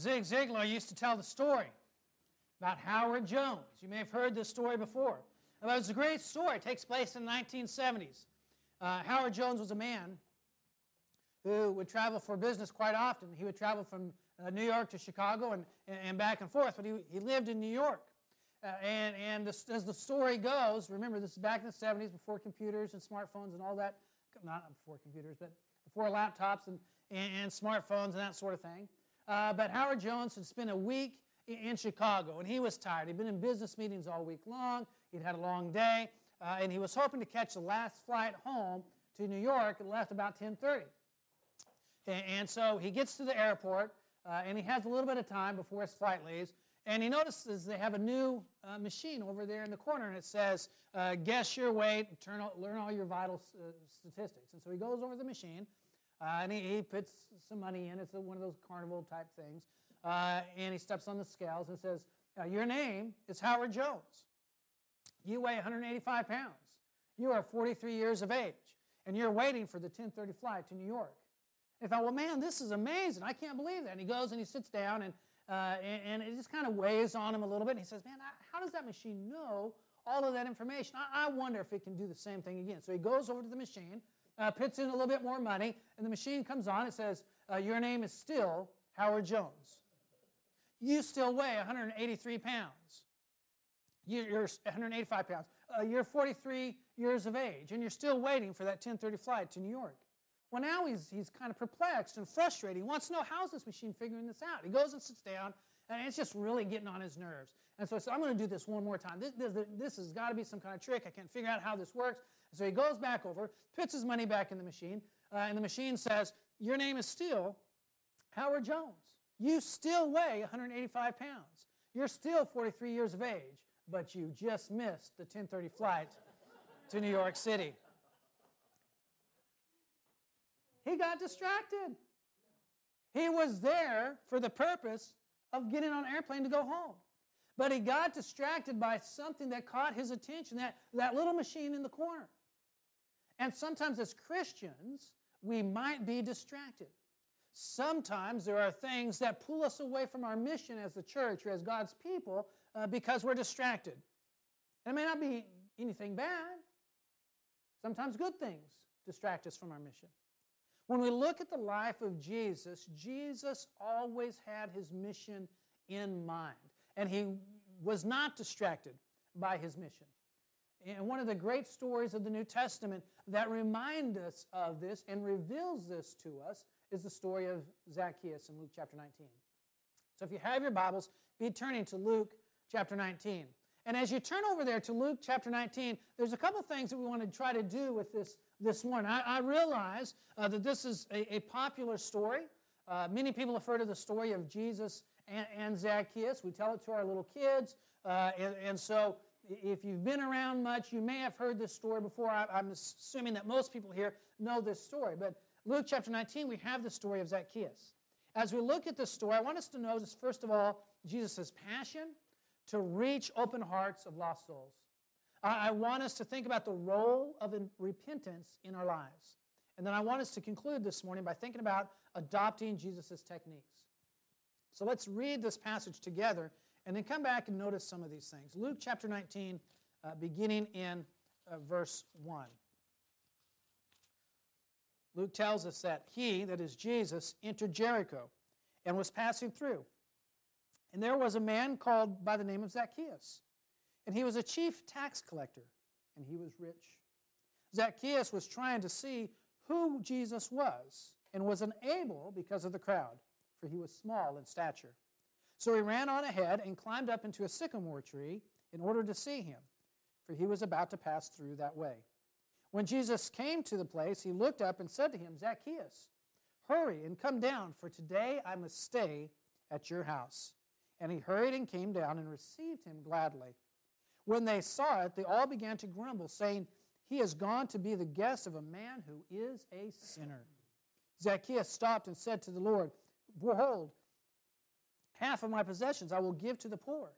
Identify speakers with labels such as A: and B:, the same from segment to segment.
A: Zig Ziglar used to tell the story about Howard Jones. You may have heard this story before. But it's a great story. It takes place in the 1970s. Uh, Howard Jones was a man who would travel for business quite often. He would travel from uh, New York to Chicago and, and back and forth, but he, he lived in New York. Uh, and and this, as the story goes, remember this is back in the 70s before computers and smartphones and all that, not before computers, but before laptops and, and, and smartphones and that sort of thing. Uh, but Howard Jones had spent a week in, Chicago and he was tired. He'd been in business meetings all week long, he'd had a long day, uh, and he was hoping to catch the last flight home to New York It left about 1030. And, and so he gets to the airport uh, and he has a little bit of time before his flight leaves. And he notices they have a new uh, machine over there in the corner, and it says, uh, guess your weight, turn, learn all your vital uh, statistics. And so he goes over the machine, uh, and he, he, puts some money in. It's a, one of those carnival type things. Uh, and he steps on the scales and says, your name is Howard Jones. You weigh 185 pounds. You are 43 years of age, and you're waiting for the 1030 flight to New York. And I thought, well, man, this is amazing. I can't believe that. And he goes and he sits down, and, uh, and, and, it just kind of weighs on him a little bit. And he says, man, how does that machine know all of that information? I, I wonder if it can do the same thing again. So he goes over to the machine, uh, puts in a little bit more money, and the machine comes on. It says, uh, your name is still Howard Jones. You still weigh 183 pounds. You're 185 pounds. Uh, you're 43 years of age, and you're still waiting for that 10:30 flight to New York. Well, now he's, he's kind of perplexed and frustrated. He wants to know how's this machine figuring this out. He goes and sits down, and it's just really getting on his nerves. And so he said, I'm going to do this one more time. This, this, this has got to be some kind of trick. I can't figure out how this works. And so he goes back over, puts his money back in the machine, uh, and the machine says, Your name is still Howard Jones. You still weigh 185 pounds. You're still 43 years of age, but you just missed the 1030 flight to New York City. He got distracted. He was there for the purpose of getting on an airplane to go home. But he got distracted by something that caught his attention, that, that little machine in the corner. And sometimes as Christians, we might be distracted. Sometimes there are things that pull us away from our mission as the church or as God's people uh, because we're distracted. And it may not be anything bad. Sometimes good things distract us from our mission. When we look at the life of Jesus, Jesus always had his mission in mind, and he was not distracted by his mission. And one of the great stories of the New Testament that remind us of this and reveals this to us is the story of Zacchaeus in Luke chapter 19. So if you have your Bibles, be turning to Luke chapter 19. And as you turn over there to Luke chapter 19, there's a couple things that we want to try to do with this this morning. I, I realize uh, that this is a, a popular story. Uh, many people have heard of the story of Jesus and, and Zacchaeus. We tell it to our little kids. Uh, and, and, so, if you've been around much, you may have heard this story before. I, I'm assuming that most people here know this story. But Luke chapter 19, we have the story of Zacchaeus. As we look at this story, I want us to notice, first of all, Jesus' passion to reach open hearts of lost souls. I want us to think about the role of repentance in our lives. And then I want us to conclude this morning by thinking about adopting Jesus' techniques. So let's read this passage together and then come back and notice some of these things. Luke chapter 19, uh, beginning in uh, verse 1. Luke tells us that he, that is Jesus, entered Jericho and was passing through. And there was a man called by the name of Zacchaeus and he was a chief tax collector, and he was rich. Zacchaeus was trying to see who Jesus was and was unable because of the crowd, for he was small in stature. So he ran on ahead and climbed up into a sycamore tree in order to see him, for he was about to pass through that way. When Jesus came to the place, he looked up and said to him, Zacchaeus, hurry and come down, for today I must stay at your house. And he hurried and came down and received him gladly. When they saw it, they all began to grumble, saying, He has gone to be the guest of a man who is a sinner. Zacchaeus stopped and said to the Lord, Behold, half of my possessions I will give to the poor.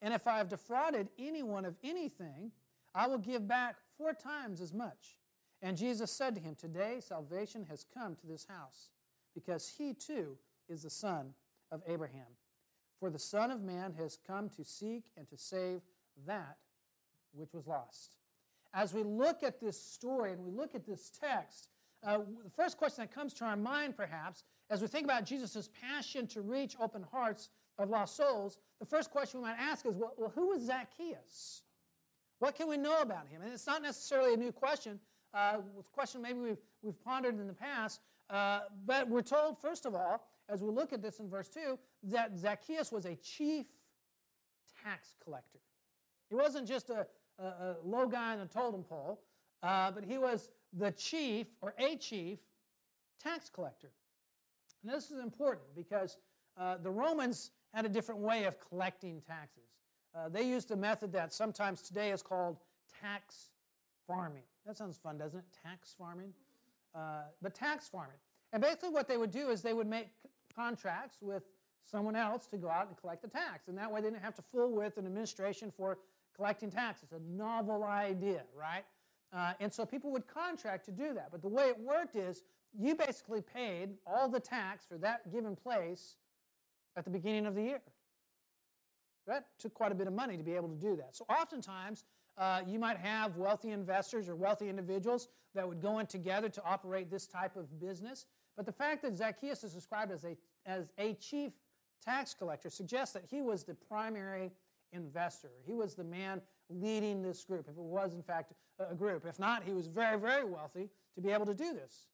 A: And if I have defrauded anyone of anything, I will give back four times as much. And Jesus said to him, Today salvation has come to this house, because he too is the son of Abraham. For the Son of Man has come to seek and to save that which was lost. As we look at this story and we look at this text, uh, the first question that comes to our mind, perhaps, as we think about Jesus' passion to reach open hearts of lost souls, the first question we might ask is well, well, who was Zacchaeus? What can we know about him? And it's not necessarily a new question. Uh, a question maybe we've, we've pondered in the past. Uh, but we're told, first of all, as we look at this in verse 2, that Zacchaeus was a chief tax collector. He wasn't just a, a, a low guy on a totem pole, uh, but he was the chief or a chief tax collector. And this is important because uh, the Romans had a different way of collecting taxes. Uh, they used a method that sometimes today is called tax farming. That sounds fun, doesn't it? Tax farming. Uh, but tax farming. And basically, what they would do is they would make contracts with someone else to go out and collect the tax. And that way, they didn't have to fool with an administration for collecting taxes. A novel idea, right? Uh, and so people would contract to do that. But the way it worked is you basically paid all the tax for that given place at the beginning of the year. That took quite a bit of money to be able to do that. So oftentimes, uh, you might have wealthy investors or wealthy individuals that would go in together to operate this type of business. But the fact that Zacchaeus is described as a, as a chief tax collector suggests that he was the primary investor. He was the man leading this group, if it was, in fact, a group. If not, he was very, very wealthy to be able to do this.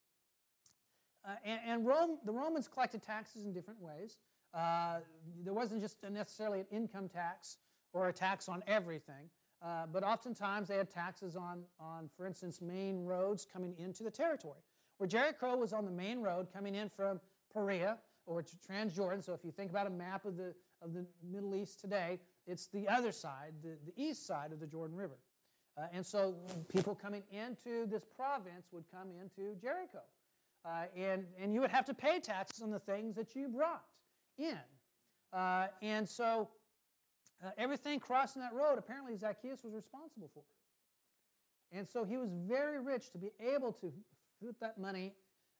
A: Uh, and, and Rome, the Romans collected taxes in different ways. Uh, there wasn't just necessarily an income tax or a tax on everything, uh, but oftentimes they had taxes on, on, for instance, main roads coming into the territory. Where Jericho was on the main road coming in from Perea or to Transjordan, so if you think about a map of the, of the Middle East today, it's the other side, the, the east side of the Jordan River. Uh, and so people coming into this province would come into Jericho. Uh, and, and you would have to pay taxes on the things that you brought in. Uh, and so uh, everything crossing that road, apparently Zacchaeus was responsible for. And so he was very rich to be able to put that money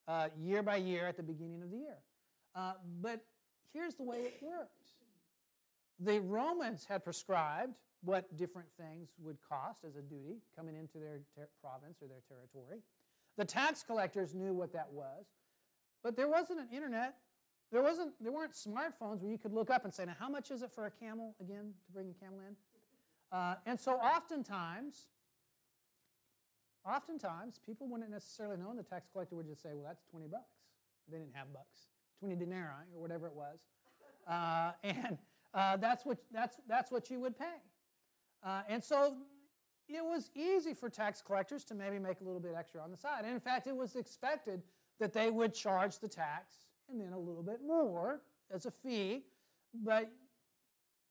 A: uh, year by year at the beginning of the year. Uh, but here's the way it worked the Romans had prescribed what different things would cost as a duty coming into their ter- province or their territory. The tax collectors knew what that was, but there wasn't an internet there, wasn't, there weren't smartphones where you could look up and say, now, how much is it for a camel, again, to bring a camel in? Uh, and so oftentimes, oftentimes, people wouldn't necessarily know, and the tax collector would just say, well, that's 20 bucks. They didn't have bucks, 20 denarii, or whatever it was. Uh, and uh, that's, what, that's, that's what you would pay. Uh, and so it was easy for tax collectors to maybe make a little bit extra on the side. And in fact, it was expected that they would charge the tax and then a little bit more as a fee, but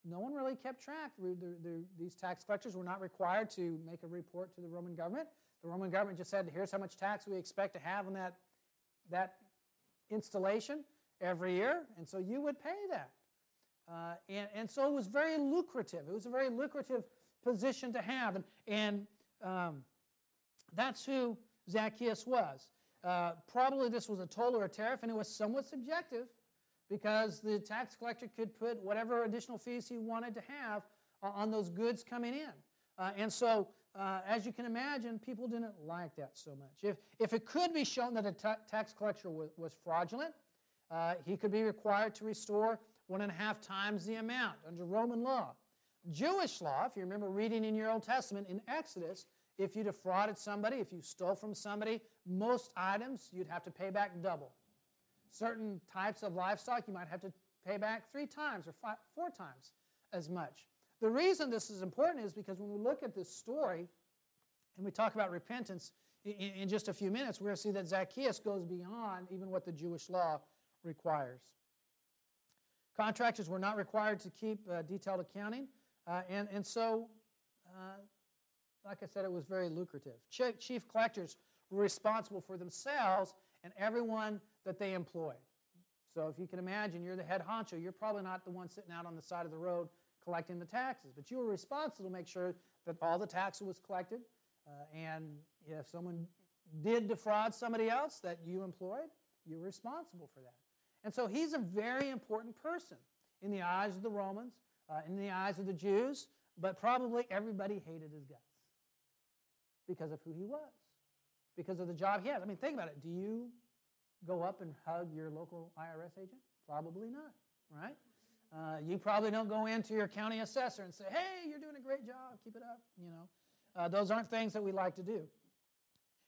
A: no one really kept track. The, the, these tax collectors were not required to make a report to the Roman government. The Roman government just said, here's how much tax we expect to have on that, that installation every year, and so you would pay that. Uh, and, and so it was very lucrative. It was a very lucrative position to have, and, and um, that's who Zacchaeus was. Uh, probably this was a toll or a tariff, and it was somewhat subjective because the tax collector could put whatever additional fees he wanted to have on those goods coming in. Uh, and so, uh, as you can imagine, people didn't like that so much. If, if it could be shown that a ta- tax collector was, was fraudulent, uh, he could be required to restore one and a half times the amount under Roman law. Jewish law, if you remember reading in your Old Testament in Exodus, if you defrauded somebody, if you stole from somebody, most items you'd have to pay back double. Certain types of livestock you might have to pay back three times or five, four times as much. The reason this is important is because when we look at this story and we talk about repentance in, in just a few minutes, we're going to see that Zacchaeus goes beyond even what the Jewish law requires. Contractors were not required to keep uh, detailed accounting, uh, and, and so uh, like I said, it was very lucrative. Chief collectors were responsible for themselves and everyone that they employed. So if you can imagine, you're the head honcho, you're probably not the one sitting out on the side of the road collecting the taxes, but you were responsible to make sure that all the tax was collected. Uh, and if someone did defraud somebody else that you employed, you were responsible for that. And so he's a very important person in the eyes of the Romans, uh, in the eyes of the Jews, but probably everybody hated his guts because of who he was, because of the job he had. I mean, think about it. Do you go up and hug your local IRS agent? Probably not, right? Uh, you probably don't go into your county assessor and say, hey, you're doing a great job, keep it up. You know, uh, those aren't things that we like to do.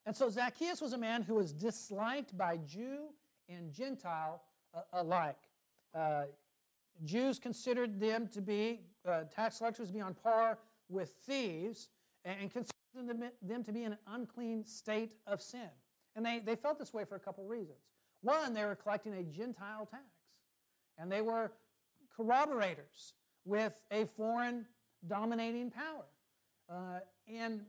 A: And so Zacchaeus was a man who was disliked by Jew and Gentile alike. Uh, Jews considered them to be, uh, tax collectors to be on par with thieves and, and considered them, to be in an unclean state of sin. And they, they felt this way for a couple reasons. One, they were collecting a Gentile tax, and they were corroborators with a foreign dominating power. Uh, and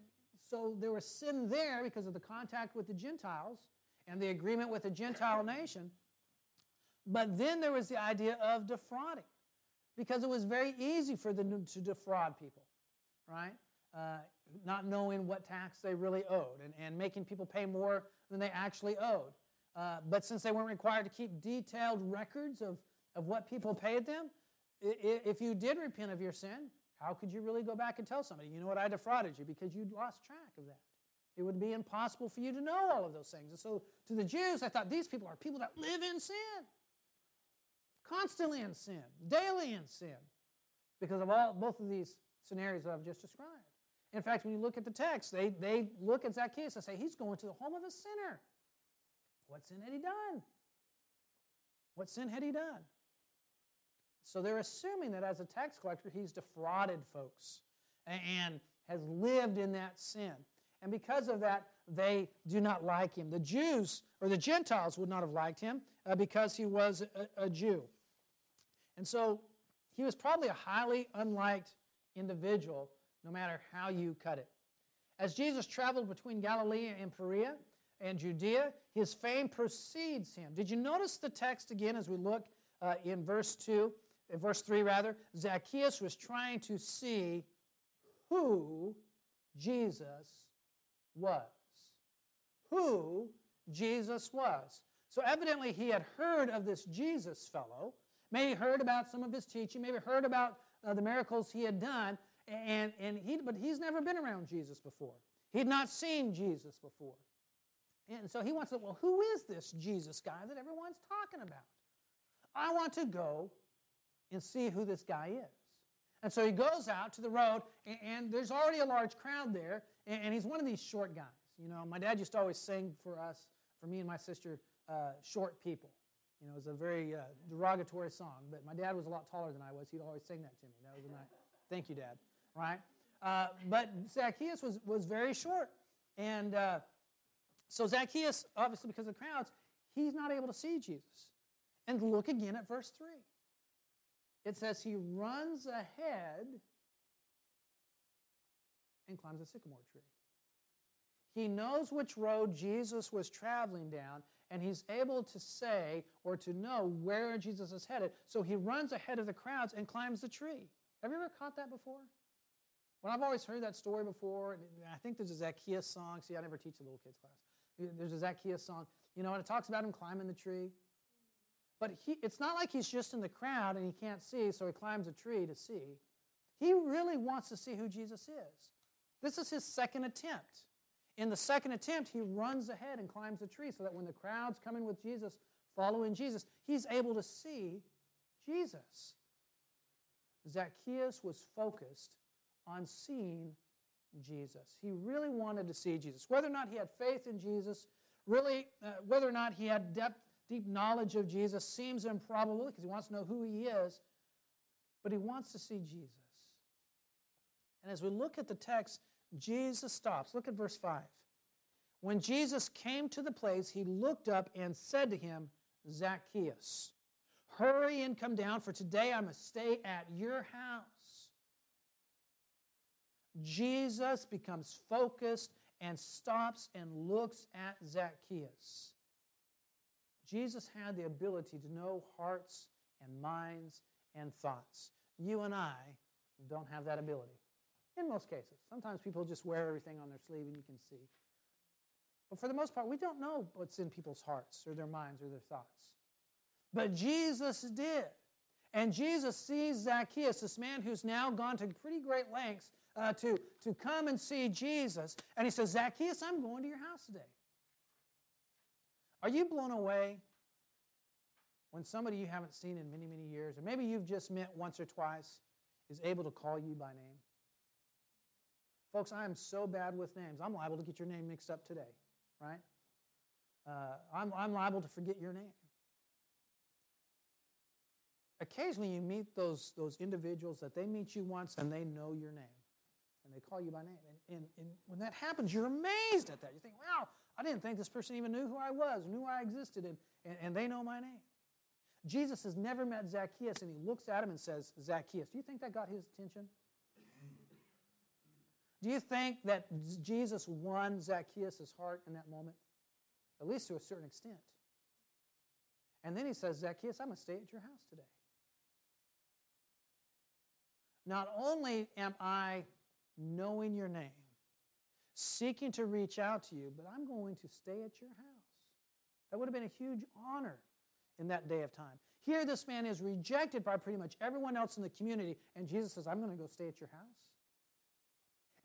A: so there was sin there because of the contact with the Gentiles and the agreement with the Gentile nation. But then there was the idea of defrauding because it was very easy for them to defraud people, right? Uh, not knowing what tax they really owed and, and making people pay more than they actually owed. Uh, but since they weren't required to keep detailed records of, of what people paid them, if you did repent of your sin, how could you really go back and tell somebody, you know what, I defrauded you because you lost track of that? It would be impossible for you to know all of those things. And so to the Jews, I thought these people are people that live in sin, constantly in sin, daily in sin, because of all both of these scenarios that I've just described. In fact, when you look at the text, they, they look at Zacchaeus and say, He's going to the home of a sinner. What sin had he done? What sin had he done? So they're assuming that as a tax collector, he's defrauded folks and has lived in that sin. And because of that, they do not like him. The Jews or the Gentiles would not have liked him uh, because he was a, a Jew. And so he was probably a highly unliked individual, no matter how you cut it. As Jesus traveled between Galilee and Perea and Judea, his fame precedes him. Did you notice the text again as we look uh, in verse 2? in verse 3 rather, Zacchaeus was trying to see who Jesus was. Who Jesus was. So evidently he had heard of this Jesus fellow, maybe heard about some of his teaching, maybe heard about uh, the miracles he had done, and, and he, but he's never been around Jesus before. He'd not seen Jesus before. And so he wants to, well, who is this Jesus guy that everyone's talking about? I want to go and see who this guy is. And so he goes out to the road, and, and there's already a large crowd there, and, and, he's one of these short guys. You know, my dad used to always sing for us, for me and my sister, uh, Short People. You know, it was a very uh, derogatory song, but my dad was a lot taller than I was. He'd always sing that to me. That was nice, thank you, Dad. Right? Uh, but Zacchaeus was, was very short. And uh, so Zacchaeus, obviously because of the crowds, he's not able to see Jesus. And look again at verse 3 it says he runs ahead and climbs a sycamore tree. He knows which road Jesus was traveling down, and he's able to say or to know where Jesus is headed. So he runs ahead of the crowds and climbs the tree. Have you ever caught that before? Well, I've always heard that story before. and I think there's a Zacchaeus song. See, I never teach the little kids class. There's a Zacchaeus song, you know, and it talks about him climbing the tree. But he, it's not like he's just in the crowd and he can't see, so he climbs a tree to see. He really wants to see who Jesus is. This is his second attempt. In the second attempt, he runs ahead and climbs the tree so that when the crowd's coming with Jesus, following Jesus, he's able to see Jesus. Zacchaeus was focused on seeing Jesus. He really wanted to see Jesus. Whether or not he had faith in Jesus, really, uh, whether or not he had depth deep knowledge of Jesus seems improbable because he wants to know who he is, but he wants to see Jesus. And as we look at the text, Jesus stops. Look at verse 5. When Jesus came to the place, he looked up and said to him, Zacchaeus, hurry and come down, for today I must stay at your house. Jesus becomes focused and stops and looks at Zacchaeus. Jesus had the ability to know hearts and minds and thoughts. You and I don't have that ability in most cases. Sometimes people just wear everything on their sleeve and you can see. But for the most part, we don't know what's in people's hearts or their minds or their thoughts. But Jesus did. And Jesus sees Zacchaeus, this man who's now gone to pretty great lengths uh, to, to come and see Jesus. And he says, Zacchaeus, I'm going to your house today. Are you blown away when somebody you haven't seen in many, many years, or maybe you've just met once or twice, is able to call you by name? Folks, I am so bad with names. I'm liable to get your name mixed up today, right? Uh, I'm, I'm liable to forget your name. Occasionally, you meet those, those individuals that they meet you once and they know your name and they call you by name. And, and, and when that happens, you're amazed at that. You think, wow, I didn't think this person even knew who I was, knew I existed, and, and, and they know my name. Jesus has never met Zacchaeus, and he looks at him and says, Zacchaeus, do you think that got his attention? Do you think that Jesus won Zacchaeus' heart in that moment? At least to a certain extent. And then he says, Zacchaeus, I'm going to stay at your house today. Not only am I knowing your name, seeking to reach out to you, but I'm going to stay at your house. That would have been a huge honor in that day of time. Here, this man is rejected by pretty much everyone else in the community, and Jesus says, I'm going to go stay at your house.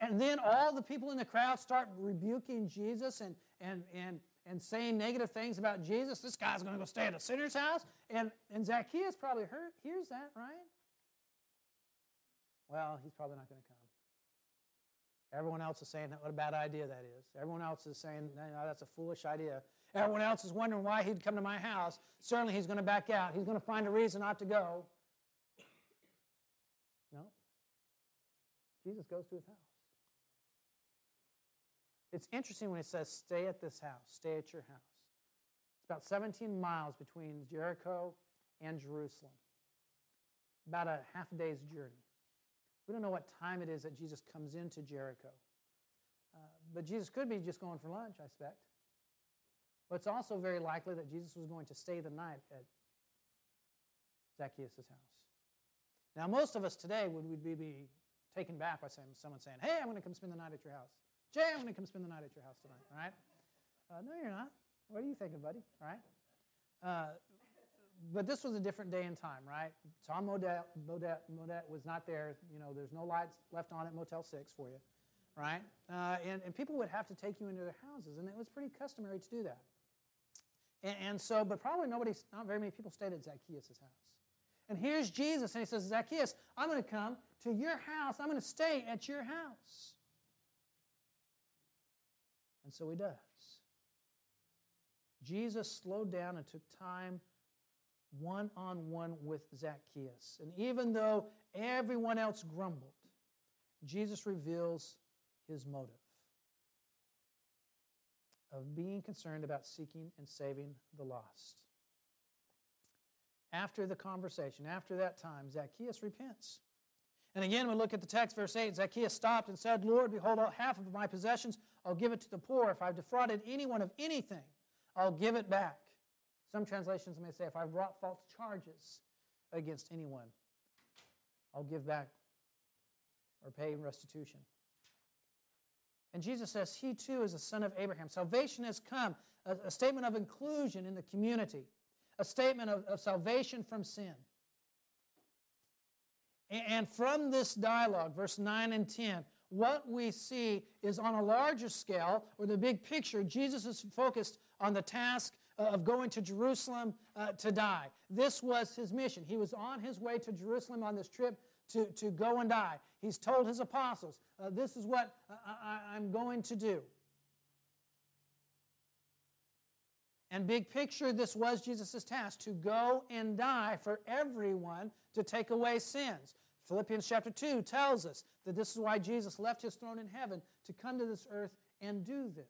A: And then all the people in the crowd start rebuking Jesus and, and, and, and saying negative things about Jesus. This guy's going to go stay at a sinner's house. And, and Zacchaeus probably heard, hears that, right? Well, he's probably not going to come. Everyone else is saying, what a bad idea that is. Everyone else is saying, no, that's a foolish idea. Everyone else is wondering why he'd come to my house. Certainly he's going to back out. He's going to find a reason not to go. No. Jesus goes to his house. It's interesting when it says, stay at this house, stay at your house. It's about 17 miles between Jericho and Jerusalem, about a half a day's journey. We don't know what time it is that Jesus comes into Jericho. Uh, but Jesus could be just going for lunch, I expect. But it's also very likely that Jesus was going to stay the night at Zacchaeus' house. Now, most of us today would, would be, be taken back by someone saying, Hey, I'm going to come spend the night at your house. Jay, I'm going to come spend the night at your house tonight, right? Uh, no, you're not. What are you thinking, buddy? Right? Uh, but this was a different day and time, right? Tom Bodett, Bodett, Bodett was not there. You know, there's no lights left on at Motel 6 for you, right? Uh, and, and people would have to take you into their houses, and it was pretty customary to do that. And, and so, but probably nobody, not very many people stayed at Zacchaeus' house. And here's Jesus, and he says, Zacchaeus, I'm going to come to your house. I'm going to stay at your house. And so he does. Jesus slowed down and took time one on one with Zacchaeus. And even though everyone else grumbled, Jesus reveals his motive of being concerned about seeking and saving the lost. After the conversation, after that time, Zacchaeus repents. And again, we look at the text, verse 8 Zacchaeus stopped and said, Lord, behold, half of my possessions I'll give it to the poor. If I've defrauded anyone of anything, I'll give it back. Some translations may say, if I've brought false charges against anyone, I'll give back or pay restitution. And Jesus says, He too is a son of Abraham. Salvation has come, a, a statement of inclusion in the community, a statement of, of salvation from sin. And from this dialogue, verse 9 and 10, what we see is on a larger scale, or the big picture, Jesus is focused on the task of going to Jerusalem uh, to die. This was his mission. He was on his way to Jerusalem on this trip to, to go and die. He's told his apostles, uh, This is what I, I'm going to do. And big picture, this was Jesus' task to go and die for everyone to take away sins. Philippians chapter 2 tells us that this is why Jesus left his throne in heaven to come to this earth and do this.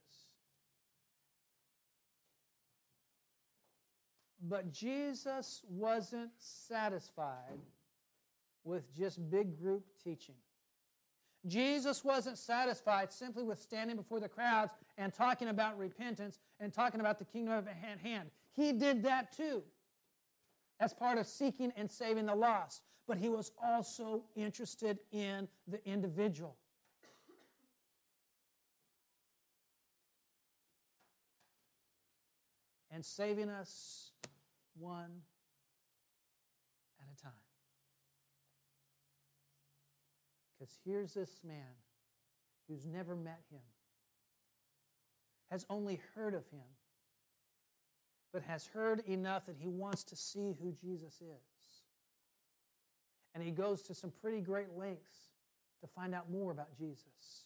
A: But Jesus wasn't satisfied with just big group teaching. Jesus wasn't satisfied simply with standing before the crowds and talking about repentance and talking about the kingdom of hand. He did that too as part of seeking and saving the lost, but he was also interested in the individual. And saving us one at a time. Because here's this man who's never met him, has only heard of him, but has heard enough that he wants to see who Jesus is. And he goes to some pretty great lengths to find out more about Jesus.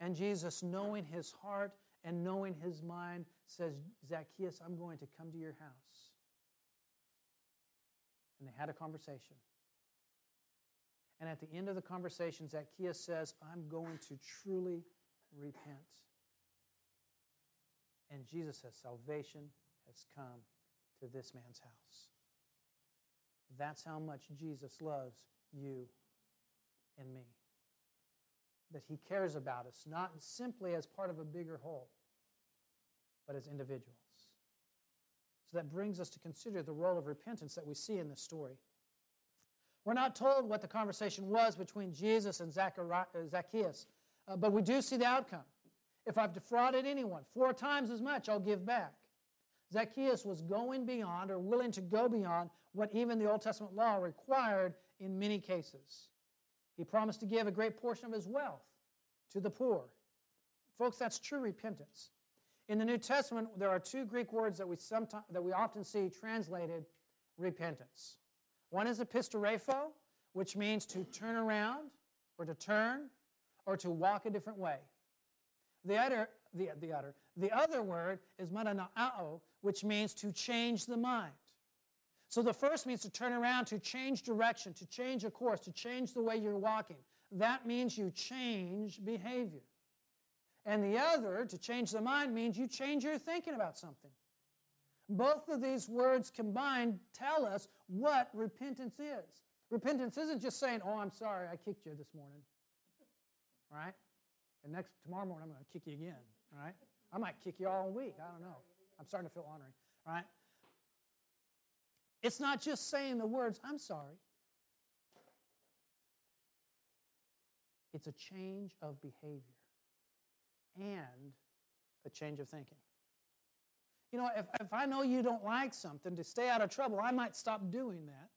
A: And Jesus, knowing his heart and knowing his mind, says, Zacchaeus, I'm going to come to your house. And they had a conversation. And at the end of the conversation, Zacchaeus says, I'm going to truly repent. And Jesus says, Salvation has come to this man's house. That's how much Jesus loves you and me. That he cares about us, not simply as part of a bigger whole, but as individuals. So that brings us to consider the role of repentance that we see in this story. We're not told what the conversation was between Jesus and uh, Zacchaeus, uh, but we do see the outcome. If I've defrauded anyone, four times as much I'll give back. Zacchaeus was going beyond or willing to go beyond what even the Old Testament law required in many cases. He promised to give a great portion of his wealth to the poor. Folks, that's true repentance. In the New Testament, there are two Greek words that we, sometimes, that we often see translated repentance. One is epistorepho, which means to turn around or to turn or to walk a different way. The other, the, the other, the other word is metanoeo, which means to change the mind. So the first means to turn around, to change direction, to change a course, to change the way you're walking. That means you change behavior. And the other, to change the mind, means you change your thinking about something. Both of these words combined tell us what repentance is. Repentance isn't just saying, "Oh, I'm sorry, I kicked you this morning." Right? And next tomorrow morning I'm going to kick you again, All right? I might kick you all week. I don't know. I'm starting to feel honoring, All right? It's not just saying the words, I'm sorry. It's a change of behavior and a change of thinking. You know, if, if I know you don't like something, to stay out of trouble, I might stop doing that.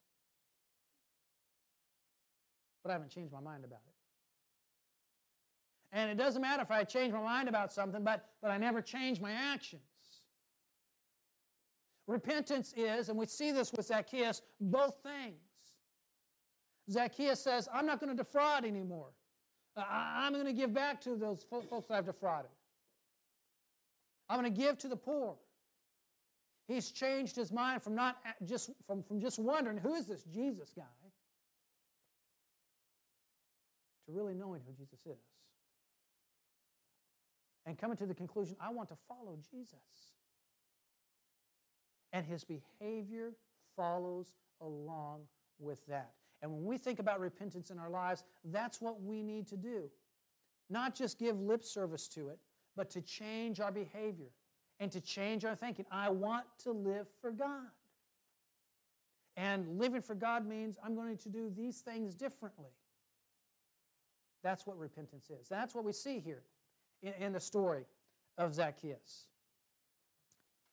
A: But I haven't changed my mind about it. And it doesn't matter if I change my mind about something, but, but I never change my actions. Repentance is, and we see this with Zacchaeus, both things. Zacchaeus says, I'm not going to defraud anymore. I'm going to give back to those folks I've defrauded. I'm going to give to the poor. He's changed his mind from not just from, from just wondering who is this Jesus guy to really knowing who Jesus is. And coming to the conclusion, I want to follow Jesus. And his behavior follows along with that. And when we think about repentance in our lives, that's what we need to do. Not just give lip service to it, but to change our behavior and to change our thinking. I want to live for God. And living for God means I'm going to do these things differently. That's what repentance is. That's what we see here in, in the story of Zacchaeus.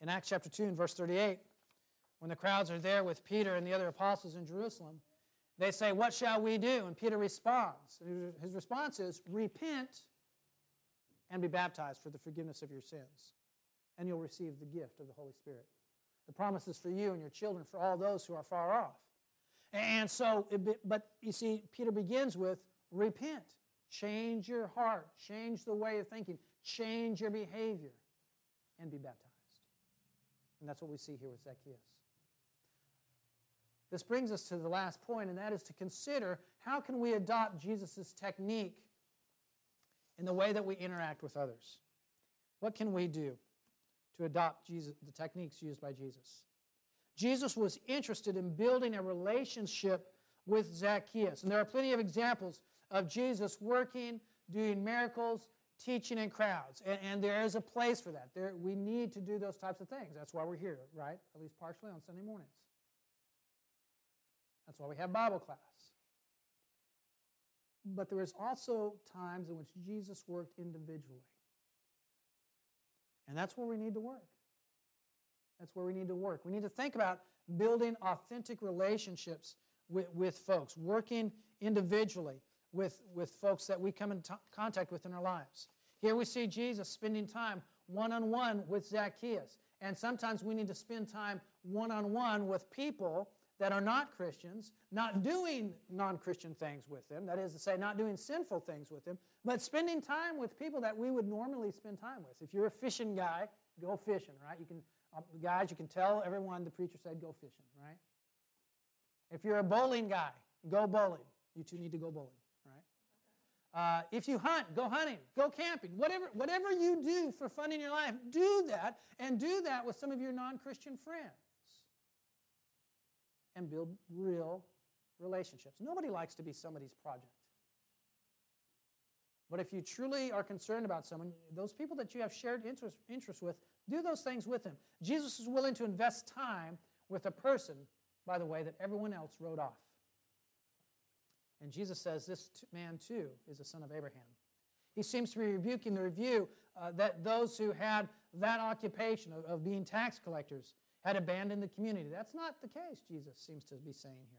A: In Acts chapter 2 and verse 38, when the crowds are there with Peter and the other apostles in Jerusalem, they say, What shall we do? And Peter responds. His response is, Repent and be baptized for the forgiveness of your sins, and you'll receive the gift of the Holy Spirit. The promise is for you and your children, for all those who are far off. And so, but you see, Peter begins with repent. Change your heart, change the way of thinking, change your behavior, and be baptized. And that's what we see here with Zacchaeus. This brings us to the last point, and that is to consider how can we adopt Jesus' technique in the way that we interact with others. What can we do to adopt Jesus, the techniques used by Jesus? Jesus was interested in building a relationship with Zacchaeus. And there are plenty of examples of Jesus working, doing miracles, teaching in crowds. And, and there is a place for that. There, we need to do those types of things. That's why we're here, right? At least partially on Sunday mornings. That's why we have Bible class. But there is also times in which Jesus worked individually. And that's where we need to work. That's where we need to work. We need to think about building authentic relationships with, with folks, working individually, with, with folks that we come in t- contact with in our lives. Here we see Jesus spending time one on one with Zacchaeus. And sometimes we need to spend time one on one with people that are not Christians, not doing non Christian things with them, that is to say, not doing sinful things with them, but spending time with people that we would normally spend time with. If you're a fishing guy, go fishing, right? You can, uh, guys, you can tell everyone the preacher said go fishing, right? If you're a bowling guy, go bowling. You two need to go bowling? Uh, if you hunt, go hunting, go camping. Whatever, whatever you do for fun in your life, do that, and do that with some of your non Christian friends. And build real relationships. Nobody likes to be somebody's project. But if you truly are concerned about someone, those people that you have shared interest, interest with, do those things with them. Jesus is willing to invest time with a person, by the way, that everyone else wrote off. And Jesus says this man too is a son of Abraham. He seems to be rebuking the review uh, that those who had that occupation of, of being tax collectors had abandoned the community. That's not the case, Jesus seems to be saying here.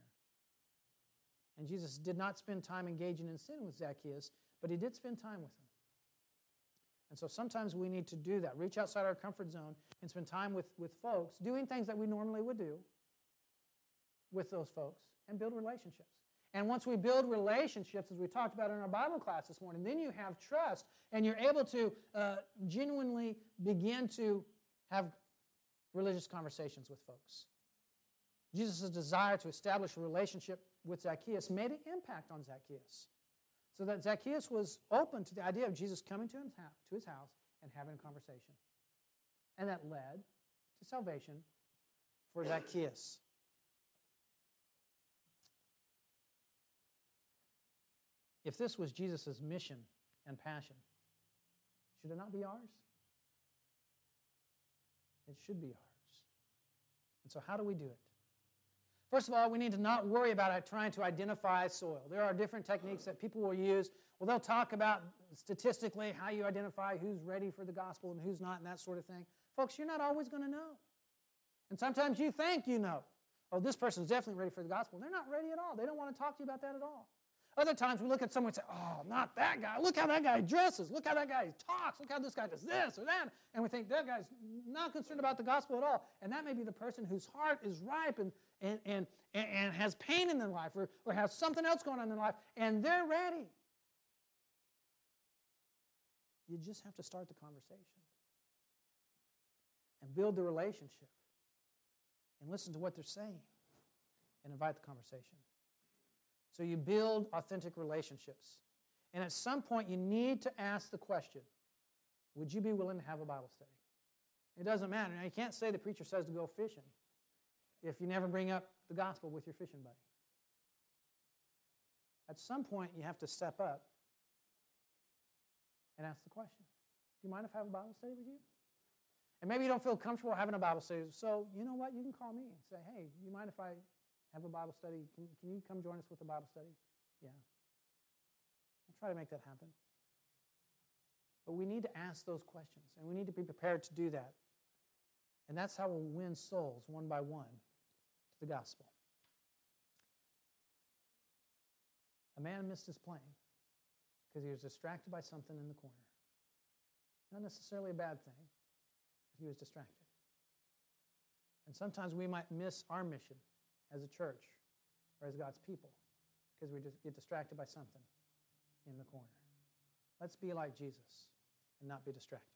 A: And Jesus did not spend time engaging in sin with Zacchaeus, but he did spend time with him. And so sometimes we need to do that, reach outside our comfort zone and spend time with, with folks, doing things that we normally would do with those folks, and build relationships. And once we build relationships, as we talked about in our Bible class this morning, then you have trust and you're able to uh, genuinely begin to have religious conversations with folks. Jesus' desire to establish a relationship with Zacchaeus made an impact on Zacchaeus. So that Zacchaeus was open to the idea of Jesus coming to to his house and having a conversation. And that led to salvation for Zacchaeus. If this was Jesus' mission and passion, should it not be ours? It should be ours. And so, how do we do it? First of all, we need to not worry about trying to identify soil. There are different techniques that people will use. Well, they'll talk about statistically how you identify who's ready for the gospel and who's not and that sort of thing. Folks, you're not always going to know. And sometimes you think you know. Oh, this person's definitely ready for the gospel. They're not ready at all. They don't want to talk to you about that at all. Other times we look at someone and say, oh, not that guy. Look how that guy dresses. Look how that guy talks. Look how this guy does this or that. And we think that guy's not concerned about the gospel at all. And that may be the person whose heart is ripe and, and, and, and has pain in their life or, or has something else going on in their life, and they're ready. You just have to start the conversation and build the relationship and listen to what they're saying and invite the conversation. So you build authentic relationships. And at some point, you need to ask the question Would you be willing to have a Bible study? It doesn't matter. Now, you can't say the preacher says to go fishing if you never bring up the gospel with your fishing buddy. At some point, you have to step up and ask the question Do you mind if I have a Bible study with you? And maybe you don't feel comfortable having a Bible study. So, you know what? You can call me and say, Hey, do you mind if I have a Bible study. Can, can you come join us with a Bible study? Yeah. We'll try to make that happen. But we need to ask those questions, and we need to be prepared to do that. And that's how we'll win souls one by one to the gospel. A man missed his plane because he was distracted by something in the corner. Not necessarily a bad thing, but he was distracted. And sometimes we might miss our mission as a church or as God's people because we just get distracted by something in the corner. Let's be like Jesus and not be distracted.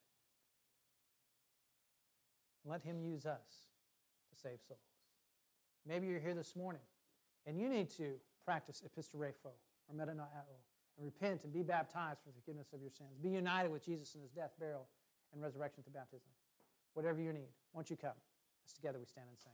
A: Let him use us to save souls. Maybe you're here this morning and you need to practice epistorepho or metanoeo and repent and be baptized for the forgiveness of your sins. Be united with Jesus in his death, burial, and resurrection through baptism. Whatever you need, won't you come? As together we stand and sing.